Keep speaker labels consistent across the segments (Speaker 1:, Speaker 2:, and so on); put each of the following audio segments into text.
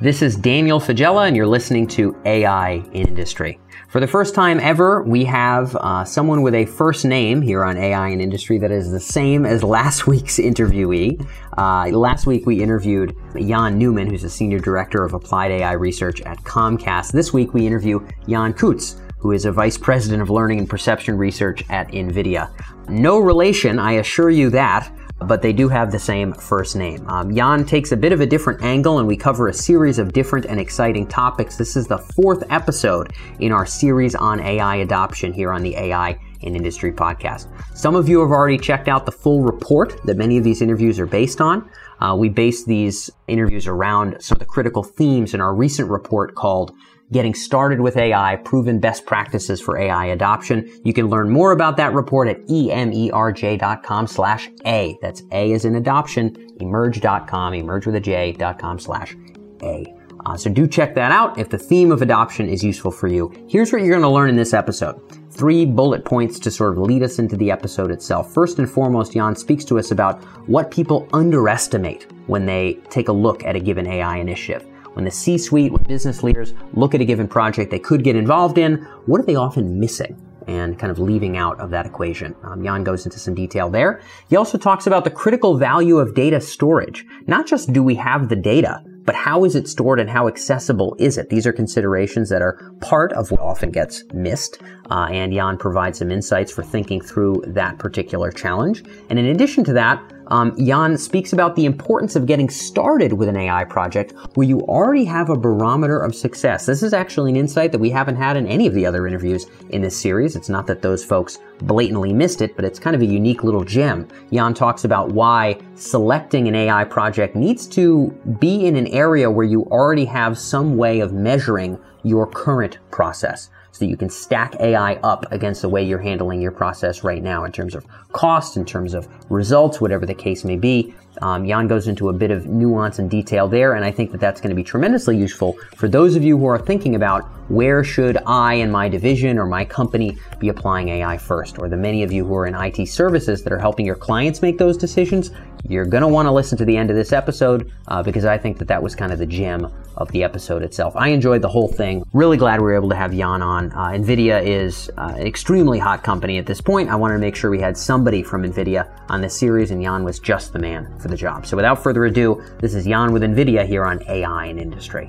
Speaker 1: This is Daniel Faggella, and you're listening to AI in Industry. For the first time ever, we have uh, someone with a first name here on AI in Industry that is the same as last week's interviewee. Uh, last week, we interviewed Jan Neumann, who's a senior director of applied AI research at Comcast. This week, we interview Jan Kautz, who is a vice president of learning and perception research at NVIDIA. No relation, I assure you that but they do have the same first name. Um, Jan takes a bit of a different angle, and we cover a series of different and exciting topics. This is the fourth episode in our series on AI adoption here on the AI in Industry podcast. Some of you have already checked out the full report that many of these interviews are based on. Uh, we base these interviews around some of the critical themes in our recent report called Getting Started with AI, Proven Best Practices for AI Adoption. You can learn more about that report at emerj.com slash A. That's A as in adoption, emerj.com, emerge with a J.com slash A. Uh, so do check that out if the theme of adoption is useful for you. Here's what you're going to learn in this episode. Three bullet points to sort of lead us into the episode itself. First and foremost, Jan speaks to us about what people underestimate when they take a look at a given AI initiative. When the C suite, when business leaders look at a given project they could get involved in, what are they often missing? and kind of leaving out of that equation. Um, Jan goes into some detail there. He also talks about the critical value of data storage. Not just do we have the data, but how is it stored and how accessible is it? These are considerations that are part of what often gets missed. Uh, and Jan provides some insights for thinking through that particular challenge. And in addition to that, um, Jan speaks about the importance of getting started with an AI project where you already have a barometer of success. This is actually an insight that we haven't had in any of the other interviews in this series. It's not that those folks blatantly missed it, but it's kind of a unique little gem. Jan talks about why selecting an AI project needs to be in an area where you already have some way of measuring your current process so you can stack AI up against the way you're handling your process right now in terms of cost, in terms of results, whatever the case may be. Um, Jan goes into a bit of nuance and detail there, and I think that that's going to be tremendously useful for those of you who are thinking about where should I and my division or my company be applying AI first, or the many of you who are in IT services that are helping your clients make those decisions. You're going to want to listen to the end of this episode uh, because I think that that was kind of the gem of the episode itself. I enjoyed the whole thing. Really glad we were able to have Jan on. Uh, NVIDIA is uh, an extremely hot company at this point. I wanted to make sure we had somebody from NVIDIA on this series, and Jan was just the man for the job. So without further ado, this is Jan with NVIDIA here on AI and Industry.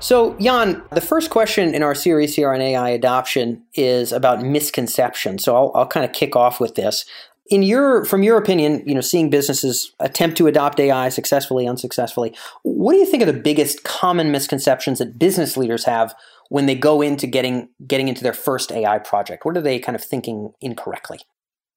Speaker 1: So, Jan, the first question in our series here on AI adoption is about misconception. So, I'll, I'll kind of kick off with this. In your, from your opinion, you know, seeing businesses attempt to adopt AI successfully, unsuccessfully, what do you think are the biggest common misconceptions that business leaders have when they go into getting getting into their first AI project? What are they kind of thinking incorrectly?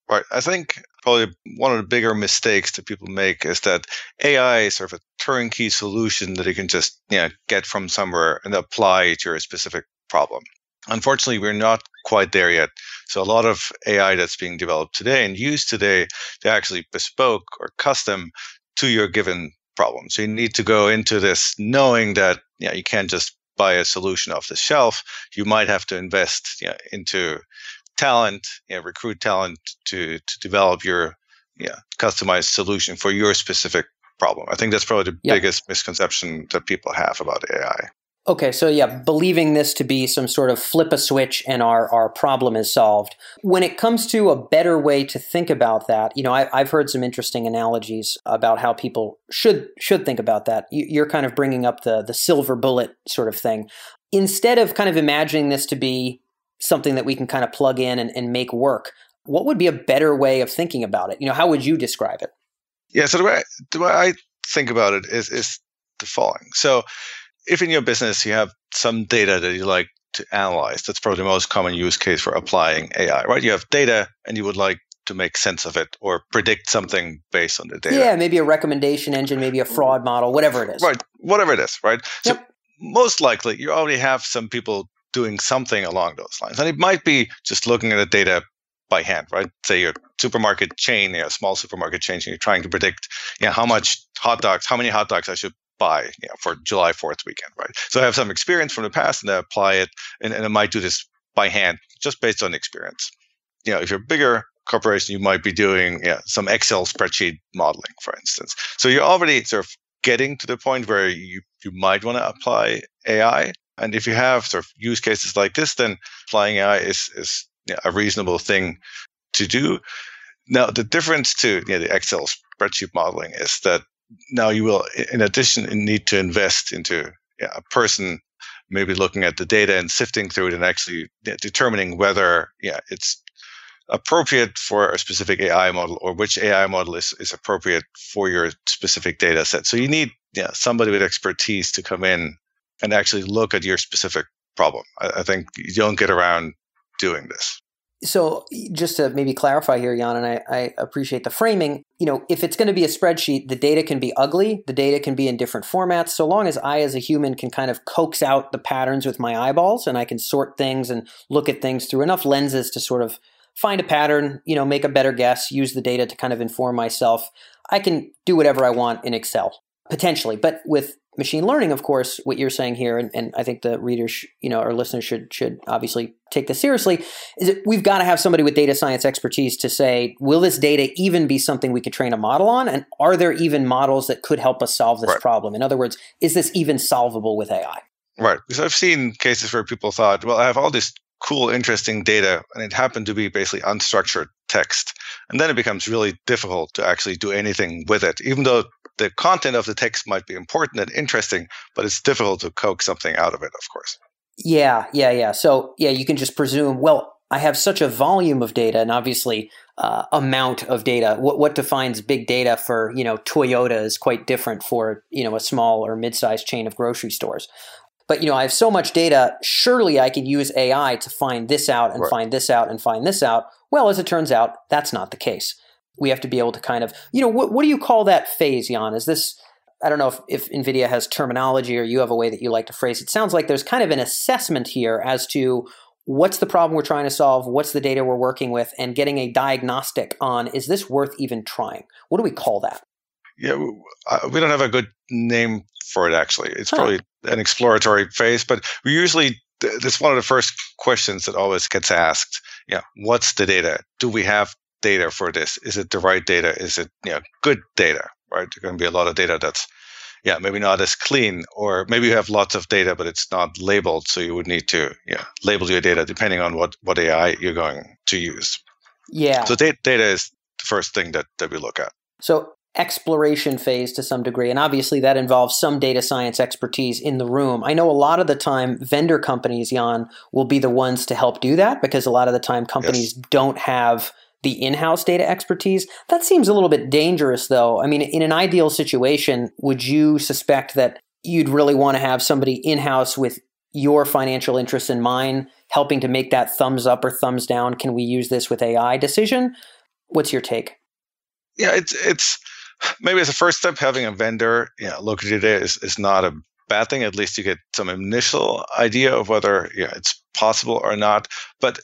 Speaker 2: Right. I think probably one of the bigger mistakes that people make is that AI is sort of a turnkey solution that you can just you know, get from somewhere and apply to your specific problem. Unfortunately, we're not quite there yet. So a lot of AI that's being developed today and used today, they're actually bespoke or custom to your given problem. So you need to go into this knowing that you, know, you can't just buy a solution off the shelf. You might have to invest you know, into talent, you know, recruit talent to to develop your yeah customized solution for your specific problem. I think that's probably the yep. biggest misconception that people have about AI.
Speaker 1: Okay, so yeah, believing this to be some sort of flip a switch and our, our problem is solved. When it comes to a better way to think about that, you know, I, have heard some interesting analogies about how people should should think about that. You're kind of bringing up the the silver bullet sort of thing. Instead of kind of imagining this to be something that we can kind of plug in and, and make work. What would be a better way of thinking about it? You know, how would you describe it?
Speaker 2: Yeah, so the way, the way I think about it is is the following. So if in your business you have some data that you like to analyze, that's probably the most common use case for applying AI, right? You have data and you would like to make sense of it or predict something based on the data.
Speaker 1: Yeah, maybe a recommendation engine, maybe a fraud model, whatever it is.
Speaker 2: Right, whatever it is, right?
Speaker 1: Yep. So
Speaker 2: most likely you already have some people doing something along those lines. And it might be just looking at the data by hand, right? Say your supermarket chain, a small supermarket chain, and you're trying to predict, you know, how much hot dogs, how many hot dogs I should buy you know, for July 4th weekend, right? So I have some experience from the past and I apply it and, and I might do this by hand just based on experience. You know, if you're a bigger corporation, you might be doing yeah, some Excel spreadsheet modeling, for instance. So you're already sort of getting to the point where you, you might want to apply AI. And if you have sort of use cases like this, then applying AI is, is yeah, a reasonable thing to do. Now, the difference to you know, the Excel spreadsheet modeling is that now you will, in addition, need to invest into a person maybe looking at the data and sifting through it and actually determining whether yeah it's appropriate for a specific AI model or which AI model is, is appropriate for your specific data set. So you need yeah, somebody with expertise to come in and actually look at your specific problem. I, I think you don't get around doing this.
Speaker 1: So just to maybe clarify here, Jan, and I, I, appreciate the framing. You know, if it's going to be a spreadsheet, the data can be ugly. The data can be in different formats. So long as I, as a human, can kind of coax out the patterns with my eyeballs, and I can sort things and look at things through enough lenses to sort of find a pattern. You know, make a better guess. Use the data to kind of inform myself. I can do whatever I want in Excel potentially, but with machine learning, of course, what you're saying here, and, and I think the readers, you know, our listeners should should obviously take this seriously, is that we've got to have somebody with data science expertise to say, will this data even be something we could train a model on, and are there even models that could help us solve this right. problem? In other words, is this even solvable with AI?
Speaker 2: Right, because I've seen cases where people thought, well, I have all this cool, interesting data, and it happened to be basically unstructured text. And then it becomes really difficult to actually do anything with it, even though the content of the text might be important and interesting, but it's difficult to coax something out of it, of course.
Speaker 1: Yeah, yeah, yeah. So, yeah, you can just presume, well, I have such a volume of data and obviously uh, amount of data. What, what defines big data for, you know, Toyota is quite different for, you know, a small or mid-sized chain of grocery stores. But, you know, I have so much data, surely I could use AI to find this out and right. find this out and find this out. Well, as it turns out, that's not the case we have to be able to kind of, you know, what, what do you call that phase, Jan? Is this, I don't know if, if NVIDIA has terminology or you have a way that you like to phrase it. Sounds like there's kind of an assessment here as to what's the problem we're trying to solve, what's the data we're working with, and getting a diagnostic on is this worth even trying? What do we call that?
Speaker 2: Yeah, we don't have a good name for it actually. It's huh. probably an exploratory phase, but we usually that's one of the first questions that always gets asked. Yeah, what's the data? Do we have data for this? Is it the right data? Is it you know good data? Right? There's going to be a lot of data that's yeah maybe not as clean, or maybe you have lots of data but it's not labeled, so you would need to yeah label your data depending on what what AI you're going to use.
Speaker 1: Yeah.
Speaker 2: So data, data is the first thing that that we look at.
Speaker 1: So exploration phase to some degree. And obviously, that involves some data science expertise in the room. I know a lot of the time, vendor companies, Jan, will be the ones to help do that because a lot of the time, companies yes. don't have the in-house data expertise. That seems a little bit dangerous though. I mean, in an ideal situation, would you suspect that you'd really want to have somebody in-house with your financial interests in mind helping to make that thumbs up or thumbs down can we use this with AI decision? What's your take?
Speaker 2: Yeah, it's it's maybe as a first step having a vendor, yeah, look at data is, is not a bad thing. At least you get some initial idea of whether yeah, it's possible or not. But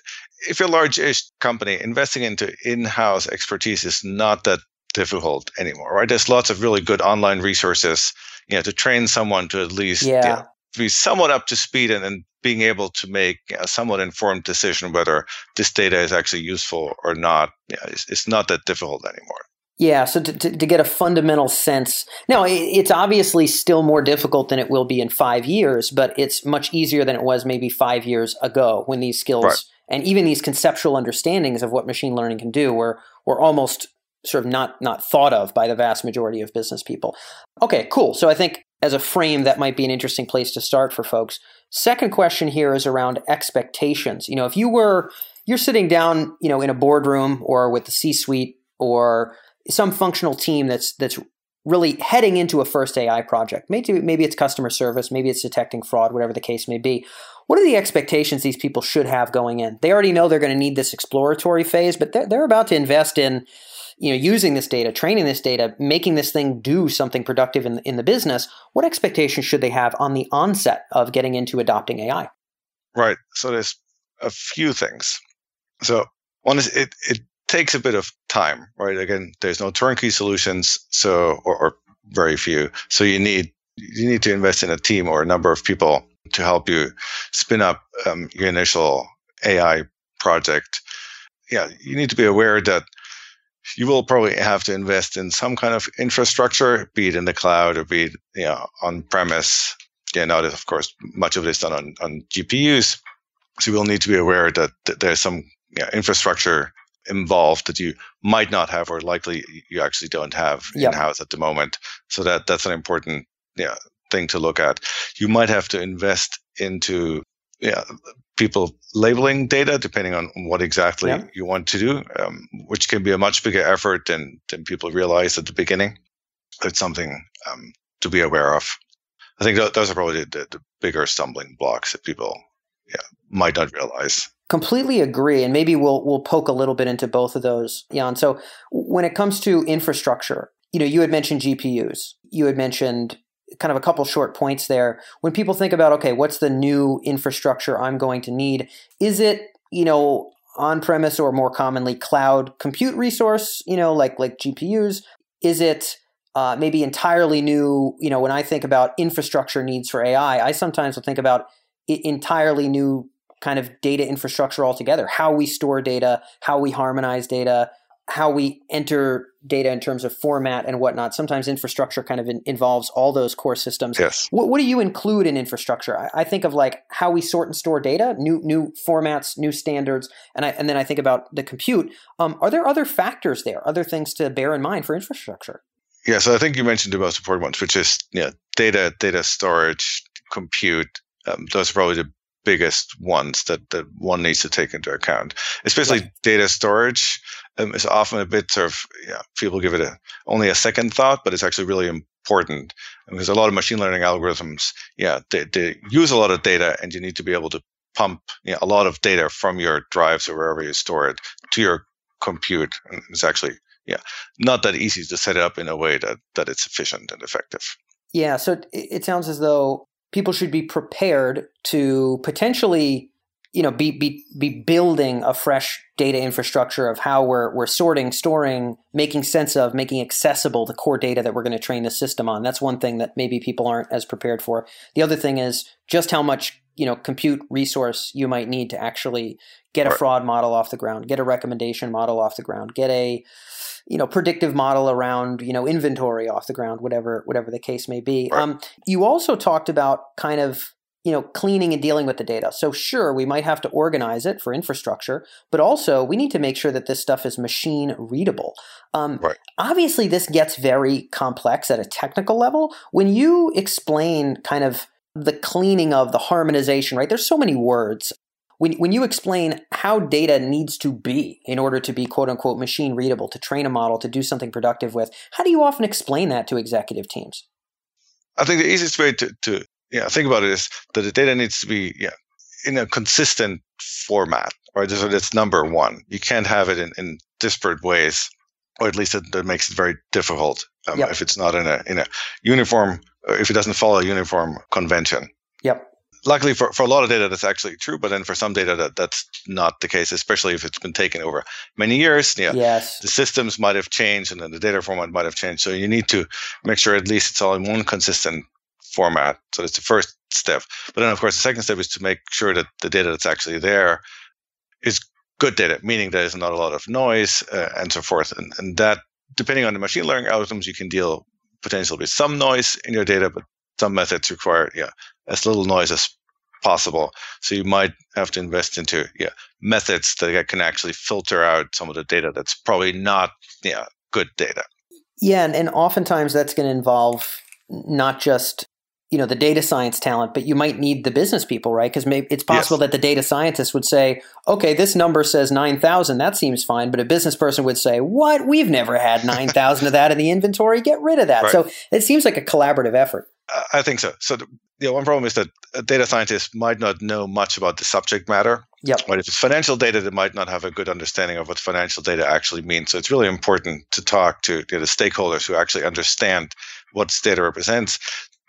Speaker 2: if you're a large-ish company, investing into in-house expertise is not that difficult anymore, right? There's lots of really good online resources, you know, to train someone to at least
Speaker 1: yeah. Know,
Speaker 2: be somewhat up to speed and, and being able to make a somewhat informed decision whether this data is actually useful or not. Yeah, it's, it's not that difficult anymore.
Speaker 1: Yeah, so to, to, to, get a fundamental sense. Now, it's obviously still more difficult than it will be in five years, but it's much easier than it was maybe five years ago when these skills right and even these conceptual understandings of what machine learning can do were were almost sort of not not thought of by the vast majority of business people. Okay, cool. So I think as a frame that might be an interesting place to start for folks. Second question here is around expectations. You know, if you were you're sitting down, you know, in a boardroom or with the C-suite or some functional team that's that's really heading into a first AI project. Maybe maybe it's customer service, maybe it's detecting fraud, whatever the case may be. What are the expectations these people should have going in? They already know they're going to need this exploratory phase, but they're, they're about to invest in you know using this data training this data making this thing do something productive in, in the business. What expectations should they have on the onset of getting into adopting ai
Speaker 2: right. So there's a few things. So one is it, it takes a bit of time right? Again there's no turnkey solutions so or, or very few. So you need you need to invest in a team or a number of people to help you spin up um, your initial AI project. yeah, you need to be aware that you will probably have to invest in some kind of infrastructure, be it in the cloud or be it you know, on premise. Yeah, now of course much of it is done on, on GPUs. So you will need to be aware that, that there's some you know, infrastructure involved that you might not have or likely you actually don't have yep. in house at the moment. So that that's an important yeah, thing to look at. You might have to invest into yeah, people labeling data depending on what exactly yeah. you want to do, um, which can be a much bigger effort than, than people realize at the beginning. It's something um, to be aware of. I think those are probably the, the bigger stumbling blocks that people yeah, might not realize.
Speaker 1: Completely agree, and maybe we'll we'll poke a little bit into both of those, Jan. So when it comes to infrastructure, you know, you had mentioned GPUs, you had mentioned kind of a couple short points there. When people think about, okay, what's the new infrastructure I'm going to need? Is it, you know, on premise or more commonly cloud compute resource, you know, like like GPUs? Is it uh, maybe entirely new? You know, when I think about infrastructure needs for AI, I sometimes will think about entirely new kind of data infrastructure altogether. How we store data, how we harmonize data, how we enter data in terms of format and whatnot. Sometimes infrastructure kind of in, involves all those core systems.
Speaker 2: Yes.
Speaker 1: What, what do you include in infrastructure? I, I, think of like how we sort and store data, new new formats, new standards, and I and then I think about the compute. Um, are there other factors there, other things to bear in mind for infrastructure?
Speaker 2: Yeah, so I think you mentioned the most important ones, which is yeah, data, data storage, compute. Um, those are probably the biggest ones that, that one needs to take into account, especially right. data storage um, is often a bit sort of yeah, people give it a, only a second thought, but it's actually really important because a lot of machine learning algorithms, yeah, they, they use a lot of data, and you need to be able to pump you know, a lot of data from your drives or wherever you store it to your compute. And it's actually yeah not that easy to set it up in a way that that it's efficient and effective.
Speaker 1: Yeah, so it, it sounds as though people should be prepared to potentially you know be be be building a fresh data infrastructure of how we're we're sorting, storing, making sense of, making accessible the core data that we're going to train the system on. That's one thing that maybe people aren't as prepared for. The other thing is just how much you know compute resource you might need to actually get a fraud model off the ground, get a recommendation model off the ground, get a you know predictive model around you know inventory off the ground, whatever whatever the case may be. Right. Um, you also talked about kind of you know, cleaning and dealing with the data. So sure, we might have to organize it for infrastructure, but also we need to make sure that this stuff is machine readable. Um, right. Obviously, this gets very complex at a technical level. When you explain kind of the cleaning of the harmonization, right? There's so many words. When, when you explain how data needs to be in order to be quote unquote machine readable, to train a model, to do something productive with, how do you often explain that to executive teams?
Speaker 2: I think the easiest way to, to yeah, think about it is that the data needs to be yeah, in a consistent format, right? So that's number one. You can't have it in, in disparate ways, or at least that, that makes it very difficult um, yep. if it's not in a in a uniform, if it doesn't follow a uniform convention.
Speaker 1: Yep.
Speaker 2: Luckily, for, for a lot of data, that's actually true. But then for some data, that that's not the case, especially if it's been taken over many years. Yeah,
Speaker 1: yes.
Speaker 2: The systems might have changed, and then the data format might have changed. So you need to make sure at least it's all in one consistent format. So that's the first step. But then, of course, the second step is to make sure that the data that's actually there is good data, meaning there is not a lot of noise uh, and so forth. And, and that, depending on the machine learning algorithms, you can deal potentially with some noise in your data, but some methods require yeah, as little noise as possible. So you might have to invest into yeah, methods that can actually filter out some of the data that's probably not yeah, good data.
Speaker 1: Yeah, and, and oftentimes that's going to involve not just you know the data science talent but you might need the business people right because maybe it's possible yes. that the data scientist would say okay this number says 9000 that seems fine but a business person would say what we've never had 9000 of that in the inventory get rid of that right. so it seems like a collaborative effort
Speaker 2: i think so so the, one problem is that a data scientist might not know much about the subject matter
Speaker 1: Yeah.
Speaker 2: But if it's financial data, they might not have a good understanding of what financial data actually means. So it's really important to talk to you know, the stakeholders who actually understand what data represents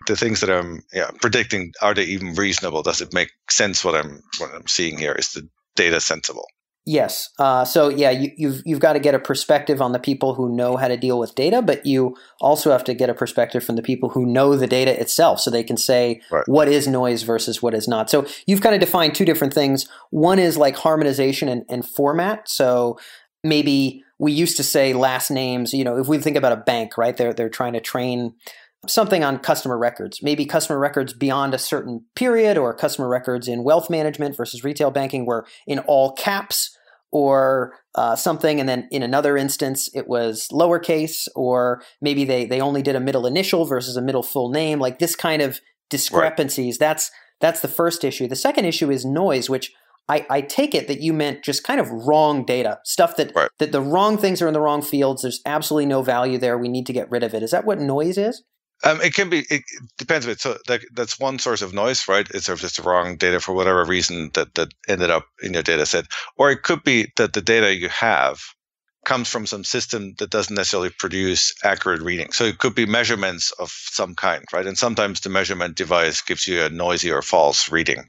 Speaker 2: the things that I'm yeah, predicting are they even reasonable? Does it make sense what I'm what I'm seeing here? Is the data sensible?
Speaker 1: Yes. Uh, so yeah, you, you've you've got to get a perspective on the people who know how to deal with data, but you also have to get a perspective from the people who know the data itself, so they can say right. what is noise versus what is not. So you've kind of defined two different things. One is like harmonization and, and format. So maybe we used to say last names. You know, if we think about a bank, right? They're they're trying to train something on customer records, maybe customer records beyond a certain period or customer records in wealth management versus retail banking were in all caps or uh, something. And then in another instance, it was lowercase, or maybe they, they only did a middle initial versus a middle full name, like this kind of discrepancies. Right. That's, that's the first issue. The second issue is noise, which I, I, take it that you meant just kind of wrong data, stuff that right. that the wrong things are in the wrong fields. There's absolutely no value there. We need to get rid of it. Is that what noise is?
Speaker 2: Um, it can be. It depends a bit. So that, that's one source of noise, right? It's sort of just the wrong data for whatever reason that that ended up in your data set, or it could be that the data you have comes from some system that doesn't necessarily produce accurate reading. So it could be measurements of some kind, right? And sometimes the measurement device gives you a noisy or false reading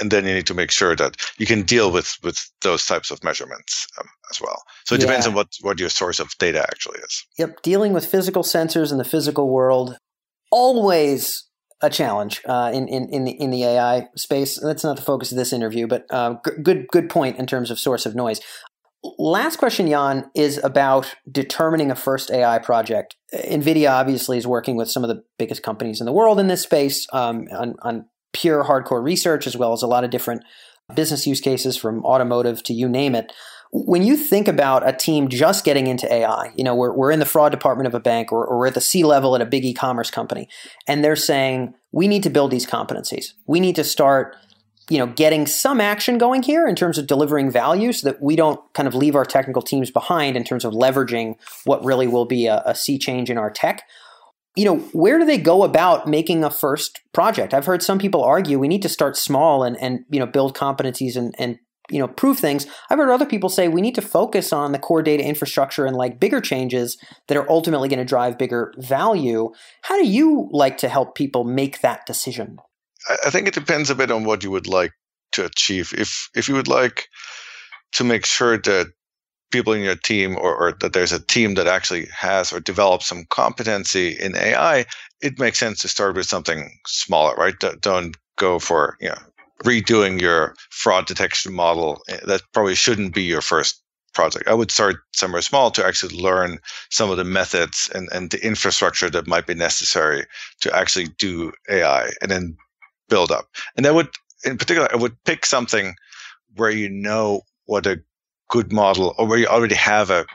Speaker 2: and then you need to make sure that you can deal with with those types of measurements um, as well. So it yeah. depends on what what your source of data actually is.
Speaker 1: Yep, dealing with physical sensors in the physical world always a challenge uh, in in in the, in the AI space. That's not the focus of this interview, but uh, g- good good point in terms of source of noise. Last question, Jan, is about determining a first AI project. NVIDIA obviously is working with some of the biggest companies in the world in this space um, on, on pure hardcore research as well as a lot of different business use cases from automotive to you name it. When you think about a team just getting into AI, you know, we're, we're in the fraud department of a bank or, or we're at the C level at a big e commerce company, and they're saying, we need to build these competencies. We need to start you know getting some action going here in terms of delivering value so that we don't kind of leave our technical teams behind in terms of leveraging what really will be a, a sea change in our tech you know, where do they go about making a first project? I've heard some people argue we need to start small and, and you know, build competencies and, and you know, prove things. I've heard other people say we need to focus on the core data infrastructure and like bigger changes that are ultimately going to drive bigger value. How do you like to help people make that decision?
Speaker 2: I think it depends a bit on what you would like to achieve. If if you would like to make sure that people in your team or, or, that there's a team that actually has or develops some competency in AI, it makes sense to start with something smaller, right? Don't go for, you know, redoing your fraud detection model. Eh, that probably shouldn't be your first project. I would start somewhere small to actually learn some of the methods and, and the infrastructure that might be necessary to actually do AI and then build up. And that would, in particular, I would pick something where you know what a good model or where you already have a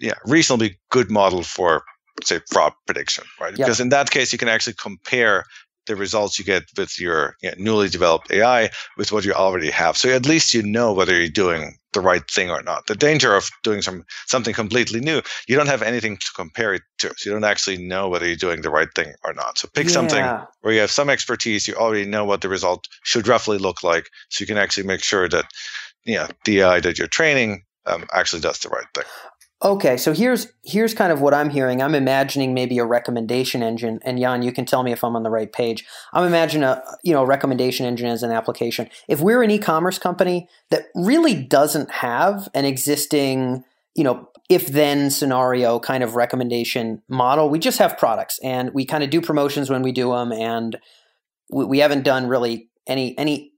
Speaker 2: yeah, reasonably good model for say fraud prediction, right? Yep. Because in that case, you can actually compare the results you get with your you know, newly developed AI with what you already have. So at least you know whether you're doing the right thing or not. The danger of doing some something completely new, you don't have anything to compare it to. So you don't actually know whether you're doing the right thing or not. So pick yeah. something where you have some expertise, you already know what the result should roughly look like. So you can actually make sure that you know, the AI that training um, actually does the right thing.
Speaker 1: Okay, so here's here's kind of what I'm hearing. I'm imagining maybe a recommendation engine, and Jan, you can tell me if I'm on the right page. I'm imagining a you know recommendation engine as an application. If we're an e-commerce company that really doesn't have an existing you know if then scenario kind of recommendation model, we just have products and we kind of do promotions when we do them, and we, we haven't done really any any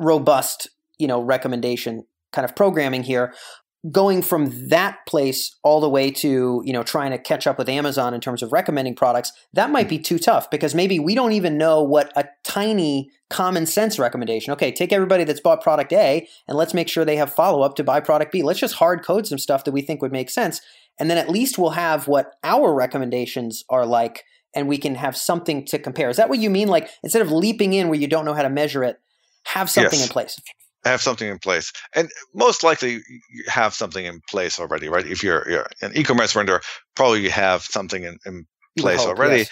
Speaker 1: robust you know recommendation kind of programming here going from that place all the way to you know trying to catch up with amazon in terms of recommending products that might be too tough because maybe we don't even know what a tiny common sense recommendation okay take everybody that's bought product a and let's make sure they have follow-up to buy product b. Let's just hard code some stuff that we think would make sense and then at least we'll have what our recommendations are like and we can have something to compare. Is that what you mean? Like instead of leaping in where you don't know how to measure it have something yes. in place
Speaker 2: have something in place. And most likely you have something in place already right? If you're, you're an e-commerce vendor probably you have something in, in place hope, already. yes.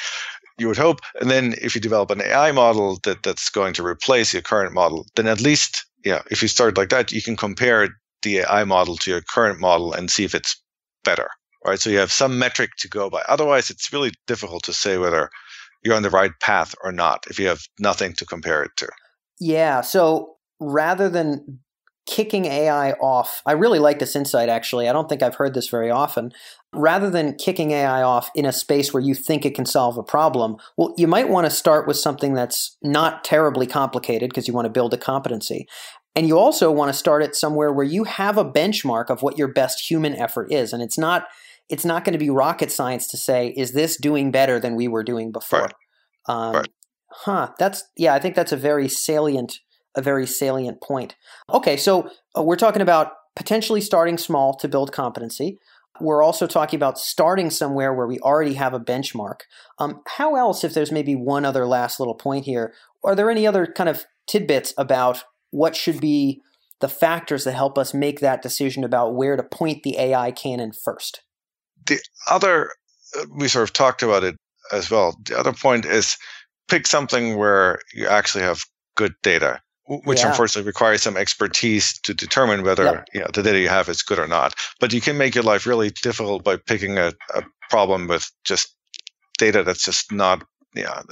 Speaker 2: you would hope. And then if you develop an ai model that that's going to replace your current model then at least yeah if you start like that you can compare the ai model to your current model and see if it's better right? So you have some metric to go by. Otherwise it's really difficult to say whether you're on the right path or not if you have nothing to compare it to.
Speaker 1: Yeah. So rather than
Speaker 3: kicking AI off, I really like this insight actually. I don't think I've heard this very often. Rather than kicking AI off in a space where you think it can solve a problem, well, you might want to start with something that's not terribly complicated because you want to build a competency. And you also want to start it somewhere where you have a benchmark of what your best human effort is. And it's not it's not going to be rocket science to say, is this doing better than we were doing before?
Speaker 2: Right.
Speaker 3: Um,
Speaker 2: right.
Speaker 3: Huh. That's yeah. I think that's a very salient a very salient point. Okay, so uh, we're talking about potentially starting small to build competency. We're also talking about starting somewhere where we already have a benchmark. Um, how else, if there's maybe one other last little point here, are there any other kind of tidbits about what should be the factors that help us make that decision about where to point the AI cannon first?
Speaker 2: The other, uh, we sort of talked about it as well. The other point is pick something where you actually have good data which yeah. unfortunately requires some expertise to determine whether yep. you know, the data you have is good or not. But you can make your life really difficult by picking a, a problem with just data that's just not, you know,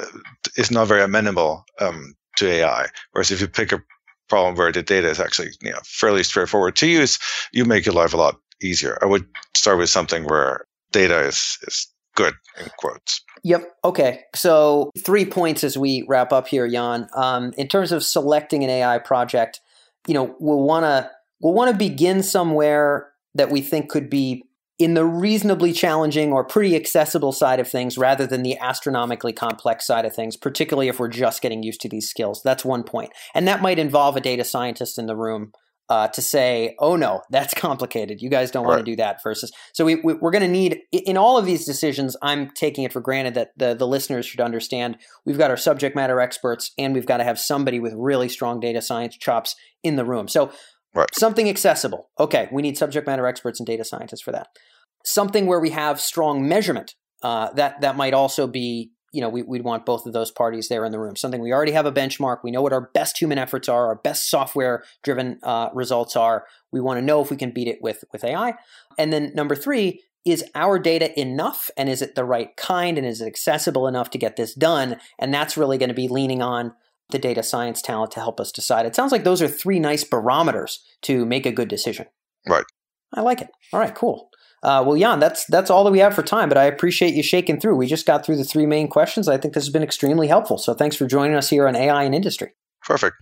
Speaker 2: is not very amenable um, to AI. Whereas if you pick a problem where the data is actually you know, fairly straightforward to use, you make your life a lot easier. I would start with something where data is, is good in quotes.
Speaker 3: Yep. Okay. So three points as we wrap up here, Jan. Um, in terms of selecting an AI project, you know, we'll want to we'll want to begin somewhere that we think could be in the reasonably challenging or pretty accessible side of things rather than the astronomically complex side of things, particularly if we're just getting used to these skills. That's one point. And that might involve a data scientist in the room uh, to say, oh no, that's complicated. You guys don't want to do that versus. So we, we, are going to need, in all of these decisions, I'm taking it for granted that the, the listeners should understand we've got our subject matter experts and we've got to have somebody with really strong data science chops in the room. So right. something accessible. Okay, we need subject matter experts and data scientists for that. Something where we have strong measurement. Uh, that that might also be you know, we, would want both of those parties there in the room. Something we already have a benchmark. We know what our best human efforts are, our best software driven uh, results are. We want to know if we can beat it with, with AI. And then number three, is our data enough and is it the right kind and is it accessible enough to get this done? And that's really going to be leaning on the data science talent to help us decide. It sounds like those are three nice barometers to make a good decision.
Speaker 2: Right.
Speaker 3: I like it. All right, cool. Uh, well, Jan, that's that's all that we have for time. But I appreciate you shaking through. We just got through the three main questions. I think this has been extremely helpful. So thanks for joining us here on AI and Industry.
Speaker 2: Perfect.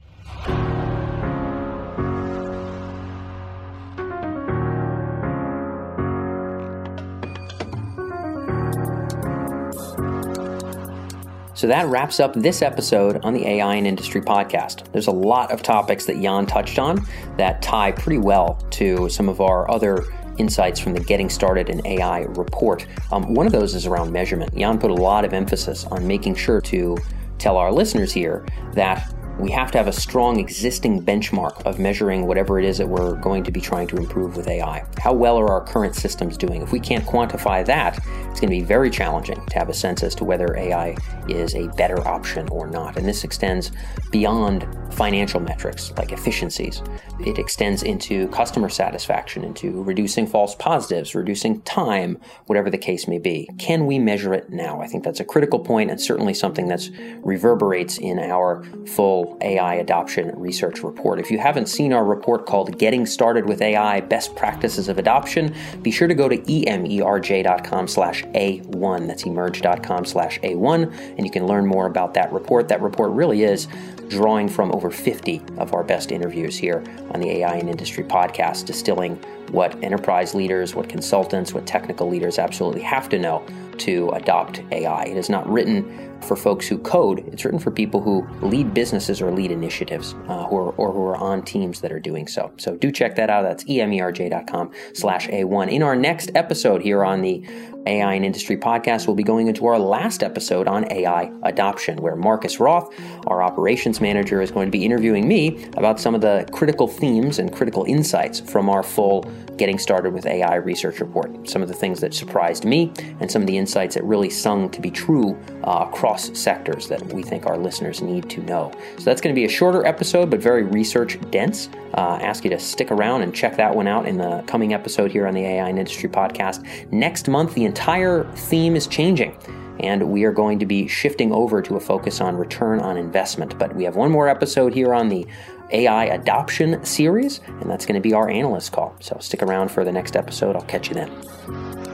Speaker 1: So that wraps up this episode on the AI and Industry podcast. There's a lot of topics that Jan touched on that tie pretty well to some of our other insights from the Getting Started in AI report. Um, one of those is around measurement. Jan put a lot of emphasis on making sure to tell our listeners here that we have to have a strong existing benchmark of measuring whatever it is that we're going to be trying to improve with AI. How well are our current systems doing? If we can't quantify that, it's going to be very challenging to have a sense as to whether AI is a better option or not. And this extends beyond financial metrics like efficiencies. It extends into customer satisfaction, into reducing false positives, reducing time, whatever the case may be. Can we measure it now? I think that's a critical point and certainly something that reverberates in our full AI adoption research report. If you haven't seen our report called Getting Started with AI Best Practices of Adoption, be sure to go to emerj.com slash A1. That's emerj.com slash A1, and you can learn more about that report. That report really is drawing from over 50 of our best interviews here on the AI and Industry podcast, distilling what enterprise leaders, what consultants, what technical leaders absolutely have to know to adopt AI. It is not written for folks who code. It's written for people who lead businesses or lead initiatives, uh, are, or who are on teams that are doing so. So do check that out. That's emerj.com slash A1. In our next episode here on the AI and Industry podcast, we'll be going into our last episode on AI adoption, where Marcus Roth, our operations manager, is going to be interviewing me about some of the critical themes and critical insights from our full Getting Started with AI research report. Some of the things that surprised me and some of the insights that really sung to be true uh, across sectors that we think our listeners need to know. So that's going to be a shorter episode, but very research dense. Uh, ask you to stick around and check that one out in the coming episode here on the AI and Industry podcast. Next month, the entire theme is changing. and we are going to be shifting over to a focus on return on investment. But we have one more episode here on the AI adoption series, and that's going to be our analyst call. So stick around for the next episode. I'll catch you then.